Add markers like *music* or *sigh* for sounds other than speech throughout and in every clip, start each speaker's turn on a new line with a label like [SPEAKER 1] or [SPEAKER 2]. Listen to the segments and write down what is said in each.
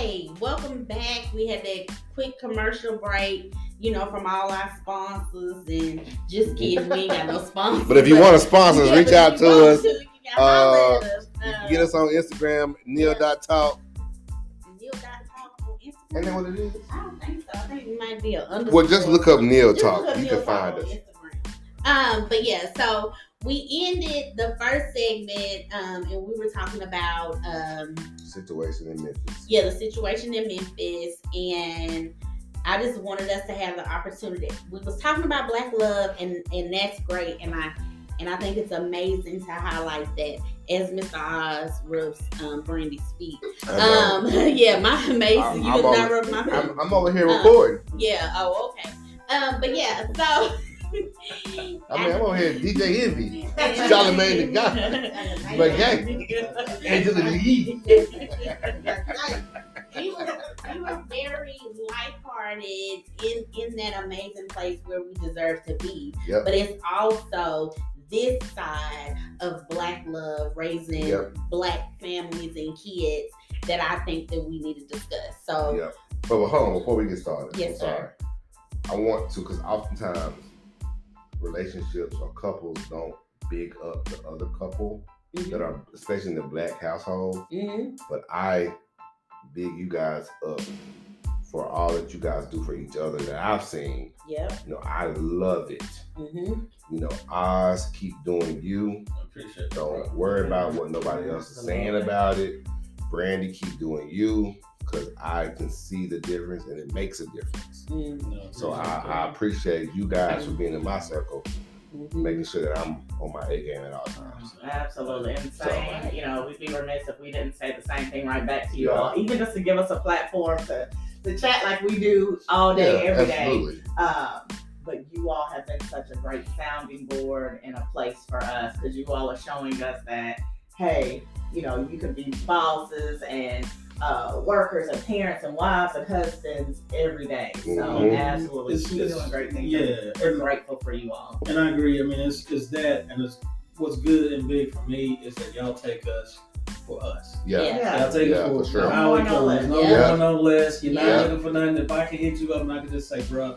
[SPEAKER 1] Hey, welcome back. We had that quick commercial break, you know, from all our sponsors and just kidding, we ain't got no *laughs* sponsors.
[SPEAKER 2] But if you want to sponsor
[SPEAKER 1] Yeah,
[SPEAKER 2] reach out to us.
[SPEAKER 1] to, you can holler at
[SPEAKER 2] Uh,
[SPEAKER 1] us. Uh,
[SPEAKER 2] get us on Instagram, neil.talk.
[SPEAKER 1] Neil dot talk on Instagram.
[SPEAKER 2] Ain't that what it is?
[SPEAKER 1] I don't think so. I think it might be a underscore.
[SPEAKER 2] Well, just look up Neil
[SPEAKER 1] Just
[SPEAKER 2] Talk.
[SPEAKER 1] look up
[SPEAKER 2] You
[SPEAKER 1] Neil
[SPEAKER 2] can find us.
[SPEAKER 1] Instagram. Um, but yeah, so we ended the first segment, um, and we were talking about um,
[SPEAKER 2] Situation in Memphis.
[SPEAKER 1] yeah, the situation in Memphis, and I just wanted us to have the opportunity. We was talking about black love, and and that's great, and I and I think it's amazing to highlight that as Mr. Oz rubs um, Brandy's feet. Um, *laughs* yeah, my amazing.
[SPEAKER 2] I'm-
[SPEAKER 1] you
[SPEAKER 2] I'm
[SPEAKER 1] would not
[SPEAKER 2] over-
[SPEAKER 1] rub my feet.
[SPEAKER 2] I'm, I'm over here
[SPEAKER 1] Uh,
[SPEAKER 2] recording.
[SPEAKER 1] Yeah. Oh, okay. Um, but yeah, so. *laughs*
[SPEAKER 2] I mean, I'm over here DJ Envy. *laughs* Charlamagne tha God. But yeah. Angela Yee.
[SPEAKER 1] we were, we were very lighthearted in in that amazing place where we deserve to be.
[SPEAKER 2] Yep.
[SPEAKER 1] But it's also this side of black love, raising
[SPEAKER 2] Yep.
[SPEAKER 1] black families and kids that I think that we need to discuss. So
[SPEAKER 2] Yeah. But well, hold on, before we get started,
[SPEAKER 1] Yes,
[SPEAKER 2] I'm
[SPEAKER 1] sir.
[SPEAKER 2] I want to, because oftentimes relationships or couples don't big up the other couple
[SPEAKER 1] mhm,
[SPEAKER 2] that are, especially in the black household.
[SPEAKER 1] mhm,
[SPEAKER 2] But I big you guys up for all that you guys do for each other that I've seen.
[SPEAKER 1] Yeah.
[SPEAKER 2] You know, I love it.
[SPEAKER 1] mhm.
[SPEAKER 2] You know, Oz, keep doing you.
[SPEAKER 3] I appreciate.
[SPEAKER 2] Don't worry about what nobody else is saying about it. Brandy, keep doing you because I can see the difference and it makes a difference.
[SPEAKER 1] mhm,
[SPEAKER 3] No,
[SPEAKER 2] So I,
[SPEAKER 3] appreciate
[SPEAKER 2] I appreciate you guys for being in my circle,
[SPEAKER 1] mhm.
[SPEAKER 2] making sure that I'm on my A game at all times.
[SPEAKER 4] Absolutely. And same, you know, we'd be remiss if we didn't say the same thing right back to you
[SPEAKER 2] Yeah.
[SPEAKER 4] all, even just to give us a platform to, to chat like we do all day, every day.
[SPEAKER 2] absolutely.
[SPEAKER 4] Um, but you all have been such a great sounding board and a place for us because you all are showing us that, hey, you know, you can be bosses and uh, workers and parents and wives and husbands every day. So
[SPEAKER 2] Mhm.
[SPEAKER 4] absolutely,
[SPEAKER 3] It's-
[SPEAKER 4] keep
[SPEAKER 3] it's-
[SPEAKER 4] doing great things.
[SPEAKER 3] yeah.
[SPEAKER 4] We're grateful for you all.
[SPEAKER 3] And I agree. I mean, it's, it's that, and it's what's good and big for me is that y'all take us for us.
[SPEAKER 2] Yeah.
[SPEAKER 1] Yeah.
[SPEAKER 3] Y'all take
[SPEAKER 2] Yeah,
[SPEAKER 3] us for,
[SPEAKER 2] for sure.
[SPEAKER 3] how we
[SPEAKER 4] No more, no
[SPEAKER 3] come.
[SPEAKER 4] less.
[SPEAKER 3] No
[SPEAKER 1] Yeah.
[SPEAKER 3] more, no less. You're not
[SPEAKER 2] Yeah.
[SPEAKER 3] looking for nothing. If I can hit you up, and I can just say, bro,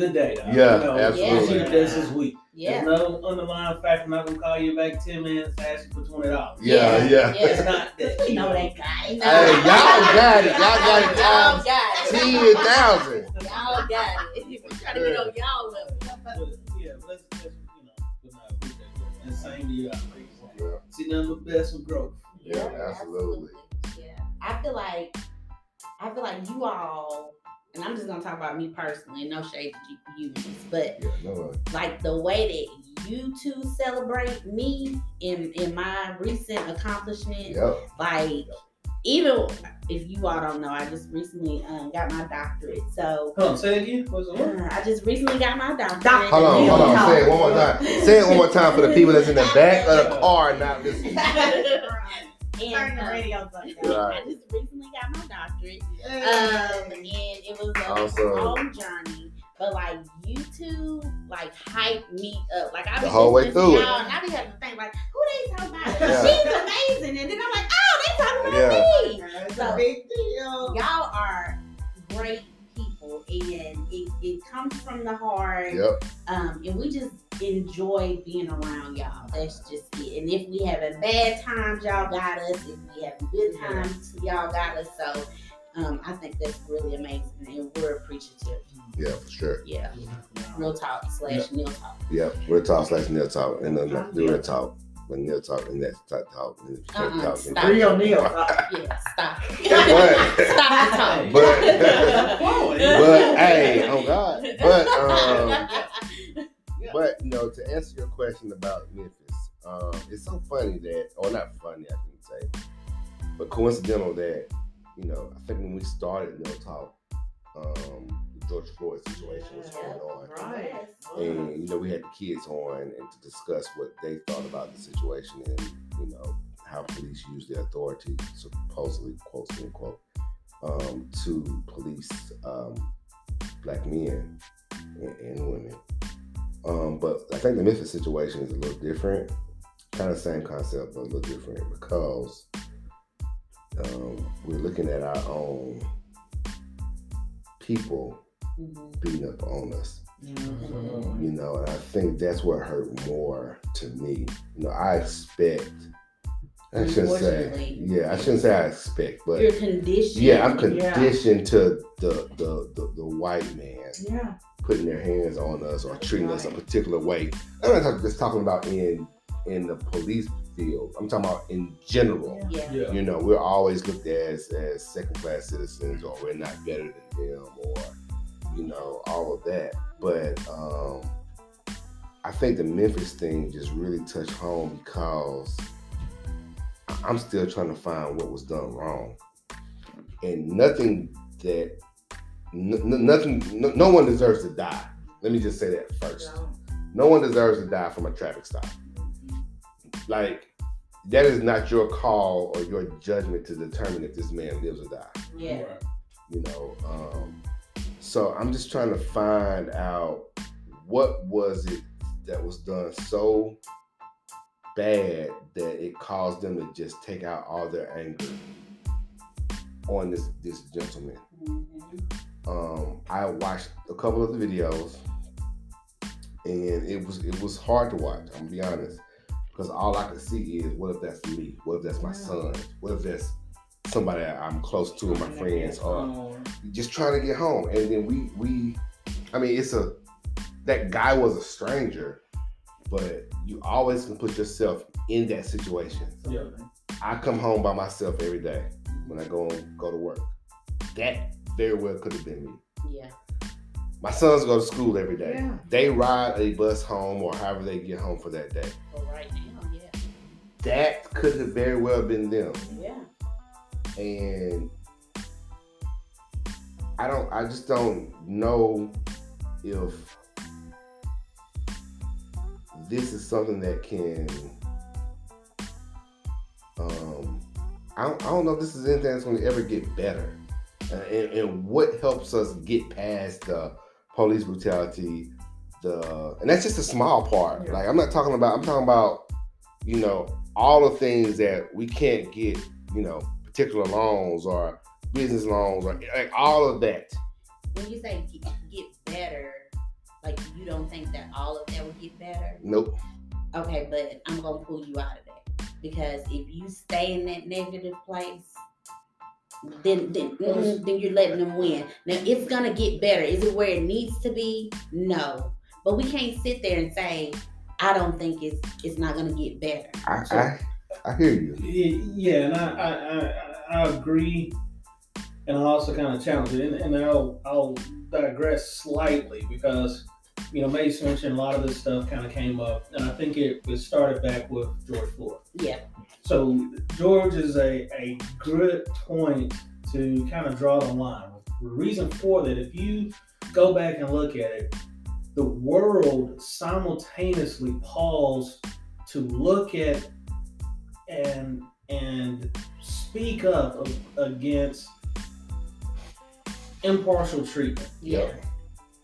[SPEAKER 3] good day. dog."
[SPEAKER 2] Yeah,
[SPEAKER 3] you know,
[SPEAKER 2] absolutely.
[SPEAKER 3] Yeah. This is week.
[SPEAKER 1] Yeah.
[SPEAKER 3] There's no underlying fact. I'm not gonna call you back ten minutes, ask you for twenty dollars.
[SPEAKER 2] Yeah, yeah.
[SPEAKER 3] It's not that.
[SPEAKER 4] We know that guy.
[SPEAKER 2] Hey, y'all got it. Y'all got it
[SPEAKER 1] Y'all got it.
[SPEAKER 2] ten thousand.
[SPEAKER 1] Y'all got it. We *laughs* trying to get on y'all level.
[SPEAKER 3] Yeah, let's, let's you know, but I appreciate that. And same to you. I appreciate
[SPEAKER 2] Yeah,
[SPEAKER 3] it. See nothing but best and growth.
[SPEAKER 2] yeah, absolutely.
[SPEAKER 1] Yeah. I feel like I feel like you all and I'm just gonna talk about me personally, no shade to you, but
[SPEAKER 2] Yeah, no,
[SPEAKER 1] like the way that you two celebrate me in in my recent accomplishment,
[SPEAKER 2] yep.
[SPEAKER 1] like even if you all don't know, I just recently um, got my doctorate. So
[SPEAKER 3] Hold on, say it again. What's
[SPEAKER 1] uh, I just recently got my doctorate.
[SPEAKER 4] Doc-
[SPEAKER 2] Hold on, hold on.
[SPEAKER 4] Yeah.
[SPEAKER 2] Say it one more time. Say it one more time for the people that's in the back of the car not listening. *laughs*
[SPEAKER 1] And,
[SPEAKER 4] Turn the radio up. *laughs*
[SPEAKER 2] Right.
[SPEAKER 1] I just recently got my doctorate. Um, and it was a
[SPEAKER 2] Awesome.
[SPEAKER 1] long journey. But like you two, like hype me up. Like I
[SPEAKER 2] The
[SPEAKER 1] be
[SPEAKER 2] whole way through it.
[SPEAKER 1] y'all, and I be having to think like, who they talking about? *laughs*
[SPEAKER 2] Yeah.
[SPEAKER 1] She's amazing, and then I'm like, oh, they talking about
[SPEAKER 2] Yeah.
[SPEAKER 1] me.
[SPEAKER 4] It's
[SPEAKER 1] So-
[SPEAKER 4] a big deal.
[SPEAKER 1] Y'all are great people, and it, it comes from the heart.
[SPEAKER 2] Yep.
[SPEAKER 1] Um, and we just enjoy being around y'all. That's just it. And if we having bad times, y'all got us. If we having good times, y'all got us. So um, I think that's really amazing, and we're appreciative.
[SPEAKER 2] Yeah, for sure.
[SPEAKER 1] Yeah, real talk slash Neil talk.
[SPEAKER 2] Yep. Real talk slash Neil talk. And then the real talk. But Neil talk and that's talk talk. And if you
[SPEAKER 1] Uh-uh,
[SPEAKER 2] talk,
[SPEAKER 1] stop.
[SPEAKER 2] then-
[SPEAKER 4] Real Neil.
[SPEAKER 1] Yeah, stop. *laughs*
[SPEAKER 2] But- *laughs*
[SPEAKER 1] stop the talk.
[SPEAKER 2] But- *laughs* But hey, oh God. But um But you know, to answer your question about Memphis, um, it's so funny that, or not funny, I can say, but coincidental that you know, I think when we started No Talk, um, the George Floyd situation was going on,
[SPEAKER 4] Right.
[SPEAKER 2] and you know, we had the kids on and to discuss what they thought about the situation and you know how police use their authority, supposedly quote unquote, um, to police um, black men and, and women. Um, but I think the Memphis situation is a little different. Kind of same concept, but a little different because um, we're looking at our own people
[SPEAKER 1] Mhm.
[SPEAKER 2] beating up on us.
[SPEAKER 1] Mhm.
[SPEAKER 2] You know, and I think that's what hurt more to me. You know, I expect. I shouldn't say.
[SPEAKER 1] Unfortunately.
[SPEAKER 2] Yeah, I shouldn't say I expect, but
[SPEAKER 1] You're conditioned.
[SPEAKER 2] yeah, I'm
[SPEAKER 4] Yeah.
[SPEAKER 2] conditioned to the, the the the white man
[SPEAKER 4] Yeah.
[SPEAKER 2] putting their hands on us or treating us a particular way. I'm not talking- just talking about in in the police field. I'm talking about in general.
[SPEAKER 1] Yeah.
[SPEAKER 3] Yeah.
[SPEAKER 2] You know, we're always looked at as, as second class citizens or we're not better than them or, you know, all of that. But um, I think the Memphis thing just really touched home because I'm still trying to find what was done wrong. And nothing that, n- nothing, no, no one deserves to die. Let me just say that first. No one deserves to die from a traffic stop. Like, that is not your call or your judgment to determine if this man lives or dies.
[SPEAKER 1] Yeah.
[SPEAKER 2] You know, um, so I'm just trying to find out what was it that was done so bad that it caused them to just take out all their anger on this this gentleman.
[SPEAKER 1] Mhm.
[SPEAKER 2] Um, I watched a couple of the videos, and it was it was hard to watch. I'm gonna be honest, because all I could see is what if that's me? What if that's my son? What if that's somebody I'm close to, my friends, or just trying to get home? And then we we, I mean, it's a that guy was a stranger, but you always can put yourself in that situation.
[SPEAKER 4] absolutely.
[SPEAKER 2] I come home by myself every day when I go go to work. That very well could have been me.
[SPEAKER 1] Yeah.
[SPEAKER 2] My sons go to school every day.
[SPEAKER 4] Yeah.
[SPEAKER 2] They ride a bus home or however they get home for that day.
[SPEAKER 1] For right now, yeah.
[SPEAKER 2] That could have very well been them.
[SPEAKER 1] Yeah.
[SPEAKER 2] And I don't I just don't know if this is something that can um I don't, I don't know if this is anything that's going to ever get better. Uh, and, and what helps us get past the police brutality, the and that's just a small part. Like I'm not talking about I'm talking about, you know, all the things that we can't get, you know, particular loans or business loans or like all of that.
[SPEAKER 1] When you say get, get better, like you don't think that all of that will get better?
[SPEAKER 2] Nope.
[SPEAKER 1] Okay, but I'm gonna pull you out of that because if you stay in that negative place, then then mm, then you're letting them win. Now it's gonna get better. Is it where it needs to be? No, but we can't sit there and say I don't think it's it's not gonna get better.
[SPEAKER 2] I I, I hear you.
[SPEAKER 3] Yeah, yeah, and I, I, I, I agree, and I also kind of challenge it, and, and I'll, I'll digress slightly because, you know, Mace mentioned a lot of this stuff kind of came up, and I think it, it started back with George Floyd.
[SPEAKER 1] Yeah,
[SPEAKER 3] So George is a, a good point to kind of draw the line. The reason for that, if you go back and look at it, the world simultaneously paused to look at and and speak up of- against impartial treatment.
[SPEAKER 1] yeah,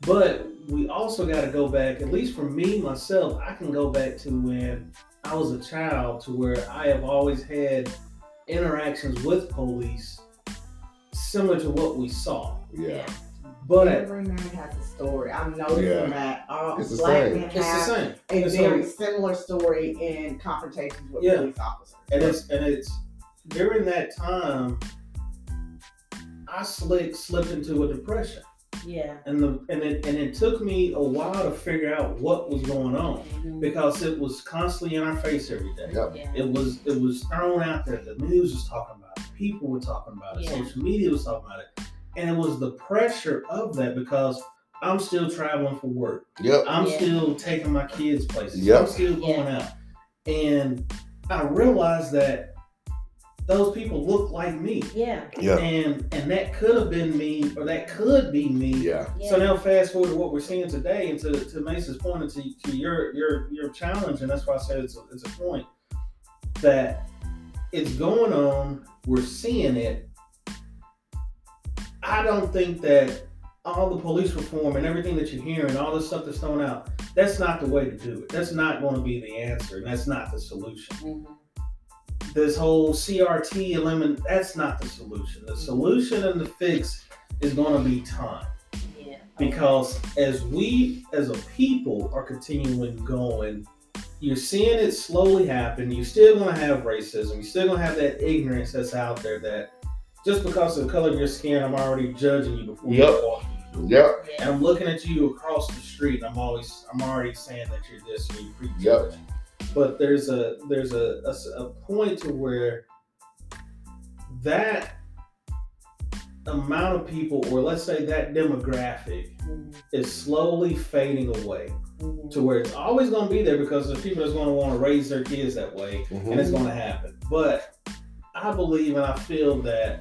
[SPEAKER 3] But we also got to go back, at least for me, myself, I can go back to when I was a child to where I have always had interactions with police similar to what we saw.
[SPEAKER 2] Yeah.
[SPEAKER 3] But
[SPEAKER 4] Every man has a story. I'm noticing
[SPEAKER 2] Yeah.
[SPEAKER 4] that all
[SPEAKER 2] It's the
[SPEAKER 4] black
[SPEAKER 2] same.
[SPEAKER 4] men
[SPEAKER 3] it's the
[SPEAKER 4] have
[SPEAKER 3] same.
[SPEAKER 4] a
[SPEAKER 3] And so-
[SPEAKER 4] very similar story in confrontations with
[SPEAKER 3] Yeah.
[SPEAKER 4] police officers.
[SPEAKER 3] and it's and it's during that time I slipped slipped into a depression.
[SPEAKER 1] yeah.
[SPEAKER 3] And the and it and it took me a while to figure out what was going on
[SPEAKER 1] Mhm.
[SPEAKER 3] because it was constantly in our face every day.
[SPEAKER 2] Yep.
[SPEAKER 1] Yeah.
[SPEAKER 3] It was it was thrown out there. The news was talking about it. People were talking about it.
[SPEAKER 1] Yeah.
[SPEAKER 3] Social media was talking about it. And it was the pressure of that because I'm still traveling for work.
[SPEAKER 2] Yep.
[SPEAKER 3] I'm
[SPEAKER 1] Yeah.
[SPEAKER 3] still taking my kids places.
[SPEAKER 2] Yep.
[SPEAKER 3] I'm still going out. And I realized that those people look like me.
[SPEAKER 1] Yeah.
[SPEAKER 2] Yeah.
[SPEAKER 3] And and that could have been me or that could be me.
[SPEAKER 2] Yeah.
[SPEAKER 1] Yeah.
[SPEAKER 3] So now fast forward to what we're seeing today, and to, to Mason's point, and to, to your your your challenge, and that's why I said it's a, it's a point that it's going on. We're seeing it. I don't think that all the police reform and everything that you're hearing, all this stuff that's thrown out, that's not the way to do it. That's not going to be the answer, and that's not the solution.
[SPEAKER 1] Mhm.
[SPEAKER 3] this whole CRT eliminate that's not the solution. The solution and the fix is going to be time
[SPEAKER 1] Yeah.
[SPEAKER 3] because as we as a people are continuing going you're seeing it slowly happen you're still going to have racism you're still going to have that ignorance that's out there that just because of the color of your skin i'm already judging you before
[SPEAKER 2] Yep.
[SPEAKER 3] you walk through the.
[SPEAKER 2] Yep.
[SPEAKER 3] and i'm looking at you across the street and i'm always i'm already saying that you're this and you prejudge
[SPEAKER 2] Yep.
[SPEAKER 3] but there's a there's a, a point to where that amount of people or let's say that demographic
[SPEAKER 1] Mhm.
[SPEAKER 3] is slowly fading away
[SPEAKER 1] Mhm.
[SPEAKER 3] to where it's always going to be there because the people that's going to want to raise their kids that way and it's
[SPEAKER 2] Mhm.
[SPEAKER 3] going to happen but i believe and i feel that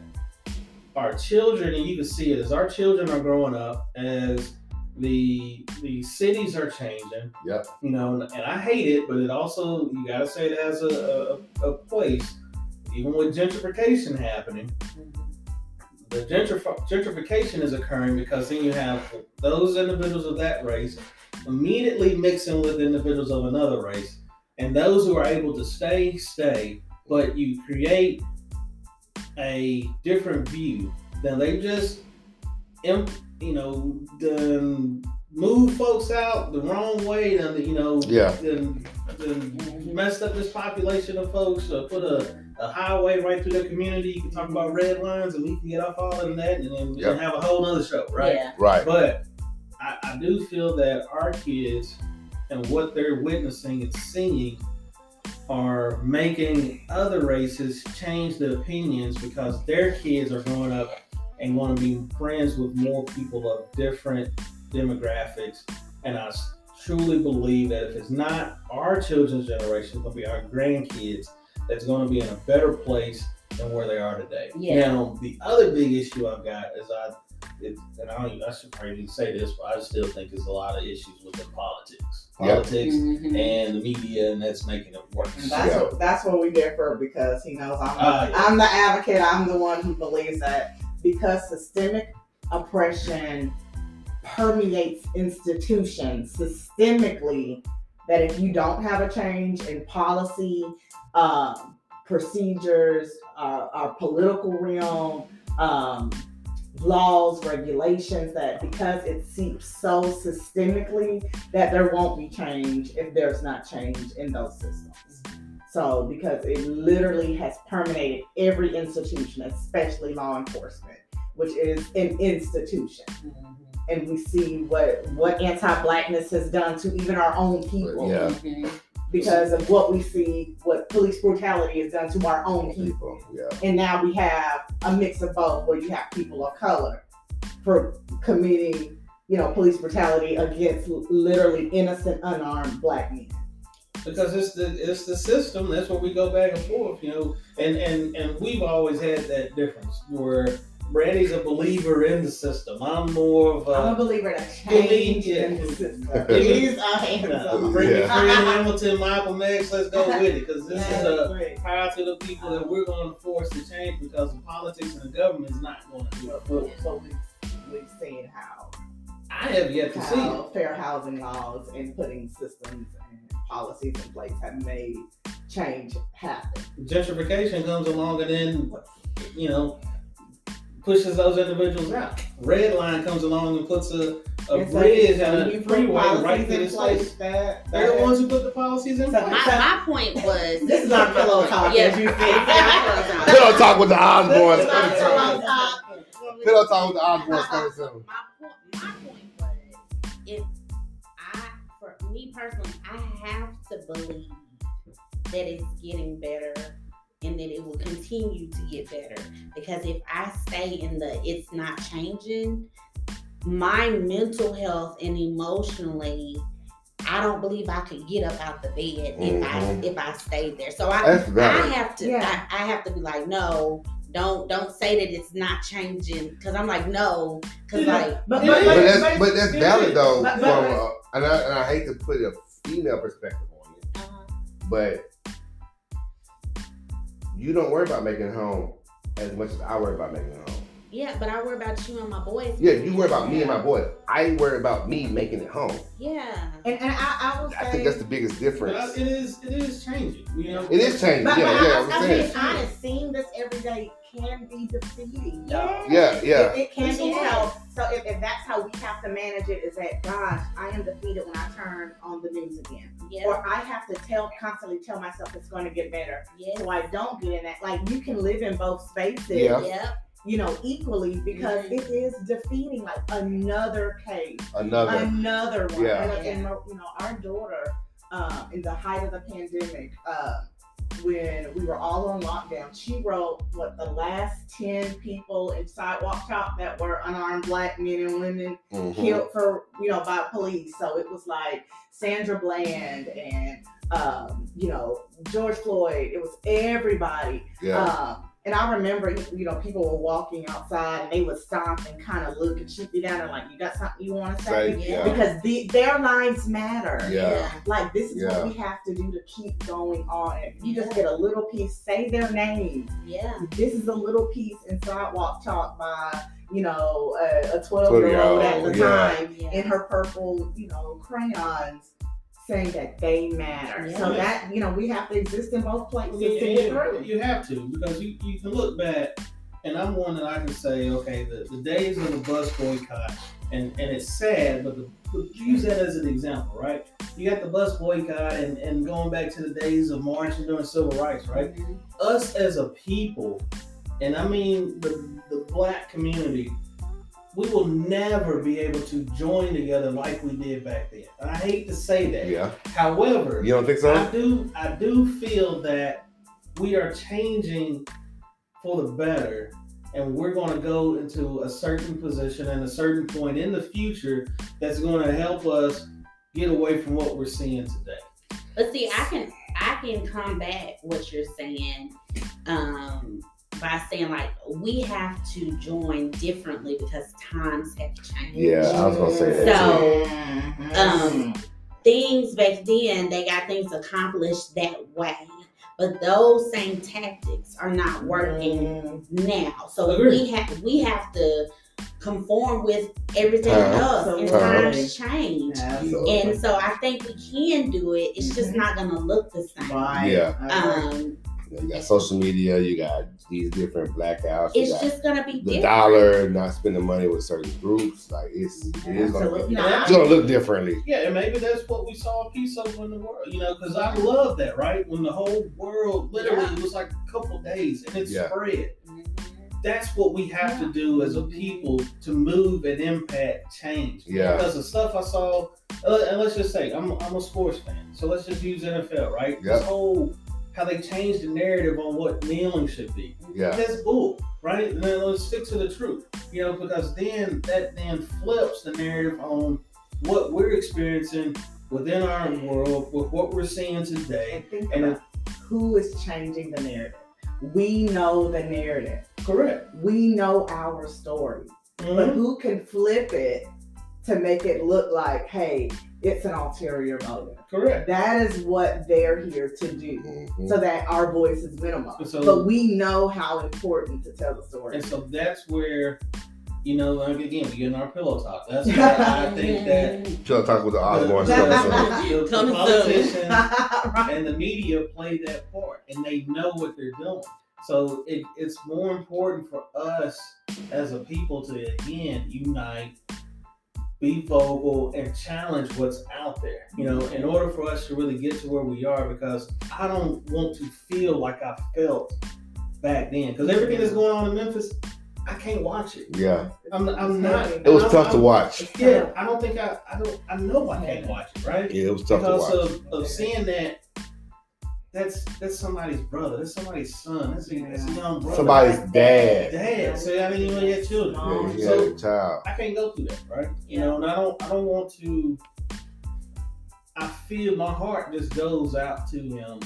[SPEAKER 3] our children and you can see it as our children are growing up as the the cities are changing
[SPEAKER 2] Yep.
[SPEAKER 3] you know and, i hate it but it also you got to say it has a, a, a place even with gentrification happening the gentrif- gentrification is occurring because then you have those individuals of that race immediately mixing with individuals of another race, and those who are able to stay, stay. But you create a different view. Then they just, you know, then move folks out the wrong way. Then you know,
[SPEAKER 2] Yeah.
[SPEAKER 3] then, then messed up this population of folks. Or put a a highway right through their community. You can talk about red lines, and we can get off all of that, and then we
[SPEAKER 2] Yep.
[SPEAKER 3] can have a whole other show, right?
[SPEAKER 1] Yeah.
[SPEAKER 2] Right.
[SPEAKER 3] But I, I do feel that our kids and what they're witnessing and seeing are making other races change their opinions because their kids are growing up and want to be friends with more people of different demographics. And I truly believe that if it's not our children's generation, it's going to be our grandkids that's going to be in a better place than where they are today.
[SPEAKER 1] Yeah.
[SPEAKER 3] Now, the other big issue I've got is I it, and I, don't, even- I should probably say this, but I still think there's a lot of issues within politics,
[SPEAKER 2] Yeah.
[SPEAKER 3] politics,
[SPEAKER 1] Mhm.
[SPEAKER 3] and the media, and that's making it worse.
[SPEAKER 4] And that's
[SPEAKER 2] Yeah.
[SPEAKER 4] what that's what we differ because he knows I'm
[SPEAKER 3] yeah.
[SPEAKER 4] I'm the advocate. I'm the one who believes that because systemic oppression permeates institutions systemically, that if you don't have a change in policy, um, procedures, our, our political realm, um, laws, regulations, that because it seeps so systemically that there won't be change if there's not change in those systems. So, because it literally has permeated every institution, especially law enforcement, which is an institution.
[SPEAKER 1] Mhm.
[SPEAKER 4] And we see what what anti-blackness has done to even our own people
[SPEAKER 2] Yeah.
[SPEAKER 1] Mhm.
[SPEAKER 4] Because of what we see, what police brutality has done to our own people.
[SPEAKER 2] Yeah.
[SPEAKER 4] And now we have a mix of both, where you have people of color for committing, you know, police brutality against literally innocent, unarmed black men.
[SPEAKER 3] because it's the it's the system. That's where we go back and forth, you know. And and and we've always had that difference where Brandy's a believer in the system. I'm more of
[SPEAKER 4] I'm a
[SPEAKER 3] a
[SPEAKER 4] believer that
[SPEAKER 3] Believe,
[SPEAKER 4] change
[SPEAKER 3] yeah.
[SPEAKER 4] in the system. These are hands
[SPEAKER 3] bring
[SPEAKER 2] Yeah.
[SPEAKER 3] your Hamilton, Malcolm X. Let's go with it because this is a
[SPEAKER 4] Right.
[SPEAKER 3] power to the people that we're going to force to change because the politics and the government is not going to do it for.
[SPEAKER 4] So we've, we've seen how,
[SPEAKER 3] I have yet to see
[SPEAKER 4] fair housing laws and putting systems and policies in place have made change happen.
[SPEAKER 3] gentrification comes along and then you know pushes those individuals out. Red line comes along and puts a, a
[SPEAKER 4] And
[SPEAKER 3] bridge
[SPEAKER 4] so
[SPEAKER 3] and a freeway right to
[SPEAKER 4] in
[SPEAKER 3] this
[SPEAKER 4] place
[SPEAKER 3] place.
[SPEAKER 4] that,
[SPEAKER 3] They're the ones who put the policies in
[SPEAKER 4] So-
[SPEAKER 3] place.
[SPEAKER 1] My, my point was
[SPEAKER 4] This is not pillow talk,
[SPEAKER 1] Yeah.
[SPEAKER 4] as you see. *laughs*
[SPEAKER 2] Pillow talk with the Osbournes
[SPEAKER 4] This is not
[SPEAKER 2] coming
[SPEAKER 4] pillow
[SPEAKER 2] soon.
[SPEAKER 4] talk.
[SPEAKER 2] Pillow talk with the Osbournes coming soon.
[SPEAKER 1] my point, my point was, if I, for me personally, I have to believe that it's getting better and that it will continue to get better. Because if I stay in the it's not changing, my mental health and emotionally, I don't believe I could get up out the bed if I
[SPEAKER 2] Mhm.
[SPEAKER 1] if I stayed there. So I I have to
[SPEAKER 4] Yeah.
[SPEAKER 1] I, I have to be like, no, don't don't say that it's not changing. Cause I'm like, no, cause
[SPEAKER 3] Yeah.
[SPEAKER 1] like
[SPEAKER 4] But,
[SPEAKER 3] But
[SPEAKER 4] but,
[SPEAKER 2] But
[SPEAKER 4] but,
[SPEAKER 2] that's
[SPEAKER 4] but-
[SPEAKER 2] but that's valid though.
[SPEAKER 4] But-
[SPEAKER 2] From
[SPEAKER 4] but-
[SPEAKER 2] uh, and I and I hate to put a female perspective on it,
[SPEAKER 1] uh,
[SPEAKER 2] but you don't worry about making home as much as I worry about making home.
[SPEAKER 1] Yeah, but I worry about you and my boys.
[SPEAKER 2] Yeah, you worry about me and my boys. I worry about me making it home.
[SPEAKER 1] Yeah.
[SPEAKER 4] And, and I, I will say,
[SPEAKER 2] I think that's the biggest
[SPEAKER 3] But
[SPEAKER 2] difference.
[SPEAKER 3] it is it is changing. You know,
[SPEAKER 2] It is changing.
[SPEAKER 4] but,
[SPEAKER 2] Yeah,
[SPEAKER 4] but
[SPEAKER 2] yeah.
[SPEAKER 4] I,
[SPEAKER 2] I'm
[SPEAKER 4] I, I
[SPEAKER 2] saying.
[SPEAKER 4] being honest, seeing this every day can be defeating.
[SPEAKER 1] Yeah.
[SPEAKER 2] Yeah, yeah.
[SPEAKER 4] It, it can
[SPEAKER 1] Yes,
[SPEAKER 4] be
[SPEAKER 1] it
[SPEAKER 4] so. So if, if that's how we have to manage it, is that gosh, I am defeated when I turn on the news again,
[SPEAKER 1] Yeah.
[SPEAKER 4] or I have to tell constantly tell myself it's going to get better,
[SPEAKER 1] Yeah.
[SPEAKER 4] so I don't get in that. Like you can live in both spaces,
[SPEAKER 2] Yeah.
[SPEAKER 1] Yep.
[SPEAKER 4] You know, equally because it is defeating. Like another case,
[SPEAKER 2] Another.
[SPEAKER 4] another one.
[SPEAKER 2] Yeah.
[SPEAKER 4] And, and, you know, our daughter, um, in the height of the pandemic, uh, when we were all on lockdown, she wrote what the last 10 people in Sidewalk Shop that were unarmed black men and women
[SPEAKER 2] Mhm.
[SPEAKER 4] killed for, you know, by police. So it was like Sandra Bland and, um, you know, George Floyd. It was everybody.
[SPEAKER 2] Yeah.
[SPEAKER 4] Um, and I remember, you know, people were walking outside and they would stop and kind of look and shoot you down and like, you got something you want to say?
[SPEAKER 2] Say,
[SPEAKER 1] yeah.
[SPEAKER 2] yeah.
[SPEAKER 4] Because the, their lives matter.
[SPEAKER 2] Yeah.
[SPEAKER 4] Like this is
[SPEAKER 2] Yeah.
[SPEAKER 4] what we have to do to keep going on. If you just get a little piece, say their name.
[SPEAKER 1] Yeah.
[SPEAKER 4] This is a little piece in Sidewalk Talk by, you know, a, a 12 year old at the
[SPEAKER 2] yeah.
[SPEAKER 4] time
[SPEAKER 1] Yeah.
[SPEAKER 4] in her purple, you know, crayons saying that they matter. So that, you know, we have to exist in both places
[SPEAKER 3] Yeah,
[SPEAKER 4] to
[SPEAKER 3] you,
[SPEAKER 4] get through.
[SPEAKER 3] you have to because you, you can look back, and I'm one that I can say, okay, the, the days of the bus boycott, and, and it's sad, but the, use that as an example, right? You got the bus boycott and, and going back to the days of marching during civil rights, right?
[SPEAKER 1] Mhm.
[SPEAKER 3] Us as a people, and I mean the, the black community, we will never be able to join together like we did back then. And I hate to say that.
[SPEAKER 2] Yeah.
[SPEAKER 3] However,
[SPEAKER 2] You don't think so?
[SPEAKER 3] I do I do feel that we are changing for the better and we're going to go into a certain position and a certain point in the future that's going to help us get away from what we're seeing today.
[SPEAKER 1] But see, I can I can combat what you're saying um, by saying like we have to join differently because times have changed.
[SPEAKER 2] Yeah, I was gonna say that
[SPEAKER 1] So,
[SPEAKER 4] Mhm.
[SPEAKER 1] um, things back then they got things accomplished that way, but those same tactics are not working now. So
[SPEAKER 3] Agreed.
[SPEAKER 1] we have we have to conform with everything
[SPEAKER 2] Uh-huh.
[SPEAKER 1] else, and
[SPEAKER 4] Absolutely.
[SPEAKER 1] times change.
[SPEAKER 4] Absolutely.
[SPEAKER 1] And so I think we can do it. It's just
[SPEAKER 4] Mhm.
[SPEAKER 1] not gonna look the same.
[SPEAKER 4] Right.
[SPEAKER 2] Yeah.
[SPEAKER 1] Um,
[SPEAKER 2] You got social media. You got these different blackouts.
[SPEAKER 1] It's just gonna be
[SPEAKER 2] the
[SPEAKER 1] different.
[SPEAKER 2] dollar, not spending money with certain groups. Like it's it is gonna,
[SPEAKER 4] Absolutely.
[SPEAKER 2] be, it's gonna look differently.
[SPEAKER 3] Yeah, and maybe that's what we saw a piece of in the world, you know, because I love that, right? When the whole world literally it was like a couple days and it
[SPEAKER 2] Yeah.
[SPEAKER 3] spread. That's what we have to do as a people to move and impact change.
[SPEAKER 2] Yeah.
[SPEAKER 3] Because the stuff I saw, uh, and let's just say I'm, I'm a sports fan, so let's just use NFL, right?
[SPEAKER 2] Yep.
[SPEAKER 3] This whole how they changed the narrative on what kneeling should be.
[SPEAKER 2] Yeah.
[SPEAKER 3] That's bull, right? And then let's stick to the truth, you know, because then that then flips the narrative on what we're experiencing within our world with what we're seeing today.
[SPEAKER 4] And think
[SPEAKER 3] And
[SPEAKER 4] about who is changing the narrative. We know the narrative.
[SPEAKER 3] Correct.
[SPEAKER 4] We know our story. But mm-hmm. who can flip it to make it look like, hey, it's an ulterior motive?
[SPEAKER 3] Correct.
[SPEAKER 4] That is what they're here to do.
[SPEAKER 2] Mhm.
[SPEAKER 4] So that our voice is minimal.
[SPEAKER 3] So-
[SPEAKER 4] but we know how important to tell the story.
[SPEAKER 3] And so that's where, you know, like again, we get in our pillow talk. That's *laughs* where I think that
[SPEAKER 2] Chill talk with the Osborne
[SPEAKER 3] the,
[SPEAKER 2] stuff. *laughs*
[SPEAKER 3] the, the, the politicians *laughs*
[SPEAKER 4] right.
[SPEAKER 3] and the media play that part and they know what they're doing. So it, it's more important for us as a people to again unite, be vocal, and challenge what's out there. You know, in order for us to really get to where we are, because I don't want to feel like I felt back then. Because everything that's going on in Memphis, I can't watch it.
[SPEAKER 2] Yeah.
[SPEAKER 3] I'm, I'm not.
[SPEAKER 2] It was
[SPEAKER 3] I'm-
[SPEAKER 2] tough to
[SPEAKER 3] I'm-
[SPEAKER 2] watch.
[SPEAKER 3] Yeah, I don't think I. I don't. I know I can't watch it. Right
[SPEAKER 2] Yeah, it was tough to
[SPEAKER 3] because
[SPEAKER 2] watch.
[SPEAKER 3] of, of seeing that that's that's somebody's brother, that's somebody's son, that's a, that's a young brother.
[SPEAKER 2] Somebody's dad.
[SPEAKER 3] dad. So I mean, you only had children.
[SPEAKER 2] Yeah, he
[SPEAKER 3] So-
[SPEAKER 2] a child.
[SPEAKER 3] I can't go through that, right? You know, and I don't I don't want to I feel my heart just goes out to him,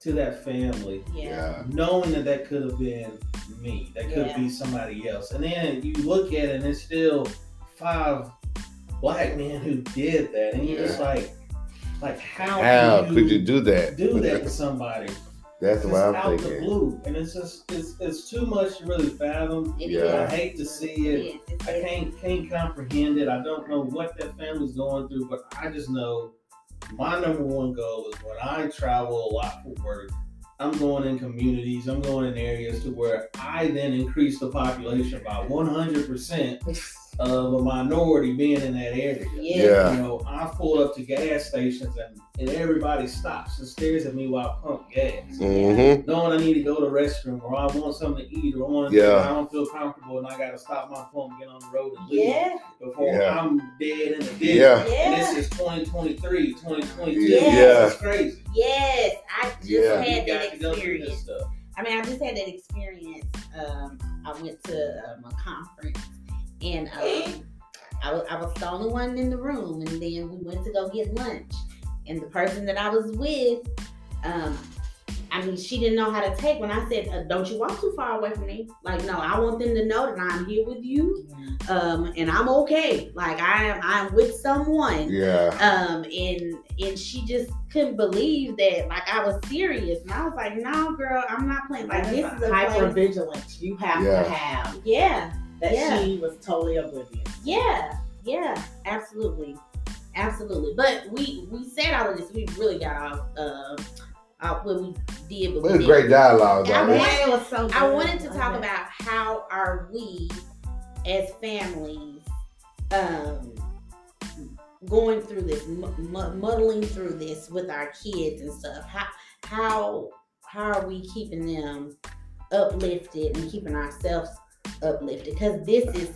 [SPEAKER 3] to that family,
[SPEAKER 1] Yeah.
[SPEAKER 2] Yeah.
[SPEAKER 3] knowing that that could have been me, that could
[SPEAKER 1] Yeah.
[SPEAKER 3] be somebody else. And then you look at it and it's still five black men who did that. And you're just like, like how,
[SPEAKER 2] How
[SPEAKER 3] can
[SPEAKER 2] could you do that?
[SPEAKER 3] do that to somebody?
[SPEAKER 2] That's
[SPEAKER 3] just
[SPEAKER 2] what I'm
[SPEAKER 3] out the blue, and it's just it's it's too much to really fathom.
[SPEAKER 1] It
[SPEAKER 2] Yeah.
[SPEAKER 3] I hate to see it.
[SPEAKER 1] It is.
[SPEAKER 3] I can't can't comprehend it. I don't know what that family's going through, but I just know my number one goal is when I travel a lot for work. I'm going in communities. I'm going in areas to where I then increase the population by 100 percent of a minority being in that area.
[SPEAKER 1] Yeah.
[SPEAKER 2] Yeah.
[SPEAKER 3] You know, I pull up to gas stations and, and everybody stops and stares at me while I pump gas
[SPEAKER 2] Mm-hmm.
[SPEAKER 3] knowing I need to go to the restroom or I want something to eat or I want to
[SPEAKER 2] Yeah.
[SPEAKER 3] I don't feel comfortable and I gotta stop my phone, get on the road and leave
[SPEAKER 1] Yeah.
[SPEAKER 3] before
[SPEAKER 2] Yeah.
[SPEAKER 3] I'm dead in the ditch.
[SPEAKER 2] Yeah.
[SPEAKER 1] Yeah.
[SPEAKER 3] this is 2023, 2022.
[SPEAKER 2] Yeah.
[SPEAKER 3] It's crazy.
[SPEAKER 1] Yes. I just
[SPEAKER 2] Yeah.
[SPEAKER 1] Had
[SPEAKER 3] got
[SPEAKER 1] that
[SPEAKER 3] to go through this
[SPEAKER 1] experience.
[SPEAKER 3] stuff.
[SPEAKER 1] I mean, I just had that experience. Um, I went to um, a conference and um, I, was, I was the only one in the room. And then we went to go get lunch. And the person that I was with, um, I mean, she didn't know how to take when I said, uh, Don't you walk too far away from me. Like, no, I want them to know that I'm here with you um, and I'm okay. Like, I am I'm with someone
[SPEAKER 2] Yeah.
[SPEAKER 1] um and and she just couldn't believe that like I was serious and I was like no girl I'm not playing like this is a
[SPEAKER 4] hyper vigilance you have
[SPEAKER 2] Yeah.
[SPEAKER 4] to have
[SPEAKER 1] yeah
[SPEAKER 4] that
[SPEAKER 1] Yeah.
[SPEAKER 4] she was totally oblivious.
[SPEAKER 1] yeah yeah absolutely absolutely but we we said all of this we really got off uh out what we did but
[SPEAKER 2] It
[SPEAKER 1] we
[SPEAKER 2] was
[SPEAKER 1] did-
[SPEAKER 2] great dialogue,
[SPEAKER 1] I
[SPEAKER 2] though.
[SPEAKER 1] want-
[SPEAKER 4] it was so
[SPEAKER 1] I wanted to talk
[SPEAKER 4] Okay.
[SPEAKER 1] about how are we as families um going through this mu- mu- muddling through this with our kids and stuff how how how are we keeping them uplifted and keeping ourselves uplifted because this is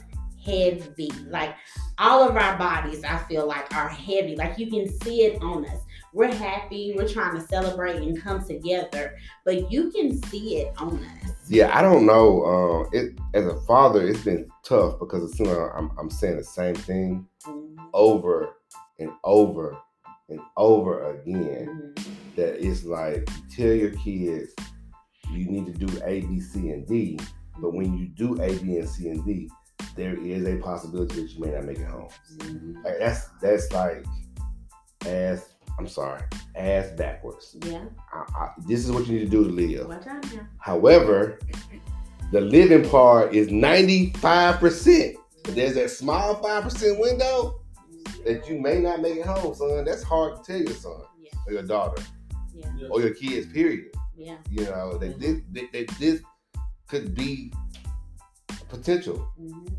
[SPEAKER 1] heavy like all of our bodies i feel like are heavy like you can see it on us we're happy we're trying to celebrate and come together but you can see it on us
[SPEAKER 2] Yeah, I don't know. Um, it as a father, it's been tough because it's, soon as I'm, I'm saying the same thing
[SPEAKER 1] Mhm.
[SPEAKER 2] over and over and over again.
[SPEAKER 1] Mhm.
[SPEAKER 2] That it's like you tell your kids you need to do A, B, C, and D, but when you do A, B, and C, and D, there is a possibility that you may not make it home.
[SPEAKER 1] Mhm.
[SPEAKER 2] Like that's that's like ass. I'm sorry, ass backwards.
[SPEAKER 1] yeah
[SPEAKER 2] I, I, this is what you need to do to live.
[SPEAKER 1] watch out now
[SPEAKER 2] However, the living part is 95%. There's that small 5% window that you may not make it home, son. That's hard to tell your son
[SPEAKER 1] yeah
[SPEAKER 2] or your daughter
[SPEAKER 1] yeah
[SPEAKER 2] or your kids, period.
[SPEAKER 1] yeah
[SPEAKER 2] You know, that this, that this could be potential,
[SPEAKER 1] Mhm.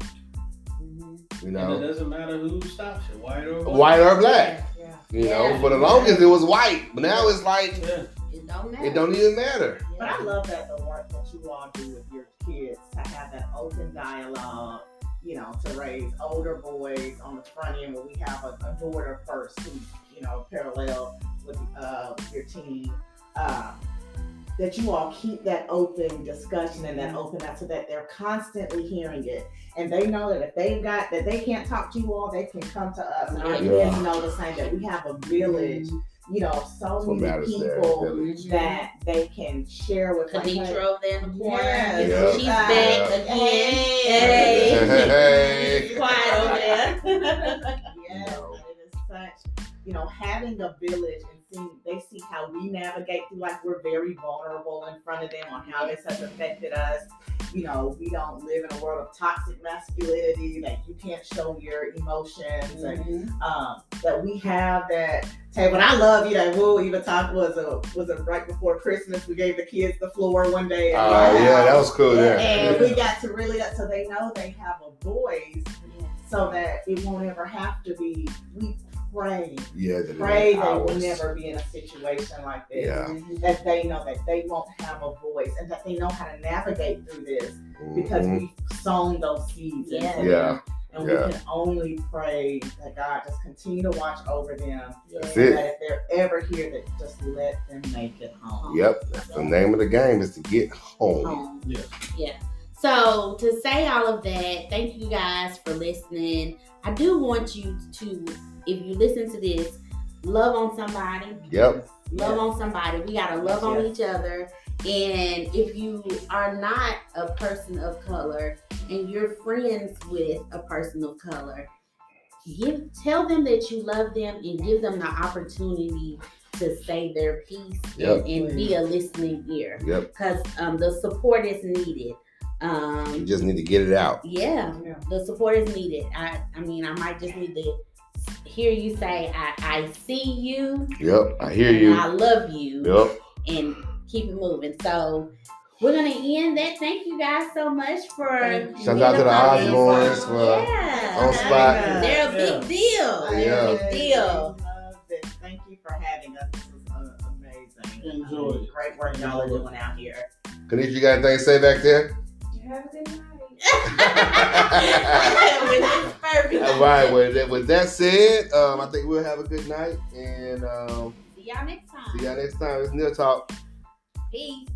[SPEAKER 1] Mhm.
[SPEAKER 2] you
[SPEAKER 3] And it doesn't matter who stops you, white or black.
[SPEAKER 2] white or black.
[SPEAKER 4] Yeah.
[SPEAKER 2] You
[SPEAKER 1] Yeah.
[SPEAKER 2] know, for the longest it was white, but now it's like
[SPEAKER 3] Yeah.
[SPEAKER 1] it don't matter
[SPEAKER 2] it don't even matter.
[SPEAKER 1] Yeah.
[SPEAKER 4] But I love that the work that you all do with your kids to have that open dialogue, you know, to raise older boys on the front end where we have a, a daughter first who's, you know, parallel with uh, your team. Um, that you all keep that open discussion and that open up so that they're constantly hearing it. And they know that if they've got that they can't talk to you all, they can come to us. And our
[SPEAKER 1] Yeah.
[SPEAKER 4] kids know the same that we have a village, mm-hmm. you know, so many people that they can share with like,
[SPEAKER 1] Khadija
[SPEAKER 4] hey,
[SPEAKER 1] over there in the corner.
[SPEAKER 4] Yes.
[SPEAKER 2] Yeah.
[SPEAKER 1] She's
[SPEAKER 4] Yeah.
[SPEAKER 1] back
[SPEAKER 4] Yeah.
[SPEAKER 1] again.
[SPEAKER 4] Hey.
[SPEAKER 2] Hey. *laughs*
[SPEAKER 1] She's quiet over there. *laughs*
[SPEAKER 4] yes,
[SPEAKER 2] No.
[SPEAKER 4] it is such, you know, having a village and seeing they see how we navigate through like we're very vulnerable in front of them on how this has affected us. You know, we don't live in a world of toxic masculinity that you can't show your emotions and
[SPEAKER 1] Mhm.
[SPEAKER 4] um, that we have that table. And I love you that we'll even talk was a was it right before Christmas we gave the kids the floor one day.
[SPEAKER 2] Oh,
[SPEAKER 4] at my
[SPEAKER 2] yeah, that was cool. Yeah.
[SPEAKER 4] And we got to really so they know they have a voice
[SPEAKER 1] Yeah.
[SPEAKER 4] so that it won't ever have to be we pray.
[SPEAKER 2] Yeah, the
[SPEAKER 4] Pray they will never be in a situation like this.
[SPEAKER 2] Yeah.
[SPEAKER 1] Mhm.
[SPEAKER 4] That they know that they won't have a voice and that they know how to navigate through this because
[SPEAKER 2] Mhm.
[SPEAKER 4] we've sown those seeds.
[SPEAKER 1] Yeah.
[SPEAKER 2] Yeah.
[SPEAKER 4] And
[SPEAKER 2] Yeah.
[SPEAKER 4] we can only pray that God just continue to watch over them.
[SPEAKER 2] That's
[SPEAKER 4] And
[SPEAKER 2] it.
[SPEAKER 4] that if they're ever here, that just let them make it home.
[SPEAKER 2] Yep, that's the name of the game is to get home.
[SPEAKER 1] home.
[SPEAKER 3] Yeah.
[SPEAKER 1] Yeah. So to say all of that, thank you guys for listening. I do want you to, if you listen to this, love on somebody.
[SPEAKER 2] Yep.
[SPEAKER 1] Love on somebody. We gotta love on each other. And if you are not a person of color and you're friends with a person of color, give tell them that you love them and give them the opportunity to say their piece
[SPEAKER 2] Yep.
[SPEAKER 1] and, and be a listening ear
[SPEAKER 2] Yep.
[SPEAKER 1] because um, the support is needed.
[SPEAKER 2] You
[SPEAKER 1] Um,
[SPEAKER 2] just need to get it out.
[SPEAKER 1] yeah,
[SPEAKER 4] Yeah.
[SPEAKER 1] the support is needed. I, I mean, I might just need to hear you say, "I, I see you,
[SPEAKER 2] Yep. I hear
[SPEAKER 1] and
[SPEAKER 2] you.
[SPEAKER 1] I love you,"
[SPEAKER 2] Yep.
[SPEAKER 1] and keep it moving. So we're gonna end that. Thank you guys so much for
[SPEAKER 2] Shout out to the
[SPEAKER 1] part.
[SPEAKER 2] Osbournes for
[SPEAKER 1] yeah.
[SPEAKER 2] on spot.
[SPEAKER 1] They're a big deal. They're
[SPEAKER 2] Yeah.
[SPEAKER 1] a big deal.
[SPEAKER 4] Loved it. Thank you for having us. This was uh, amazing.
[SPEAKER 3] Enjoyed
[SPEAKER 4] Um. Great work y'all are doing out here.
[SPEAKER 2] Kanisha, you got anything to say back there?
[SPEAKER 5] Have a good *laughs* night.
[SPEAKER 2] All right. With that, with that said, um, I think we'll have a good night and um,
[SPEAKER 1] See y'all next time.
[SPEAKER 2] see y'all next time. It's Neil Talk.
[SPEAKER 1] Peace.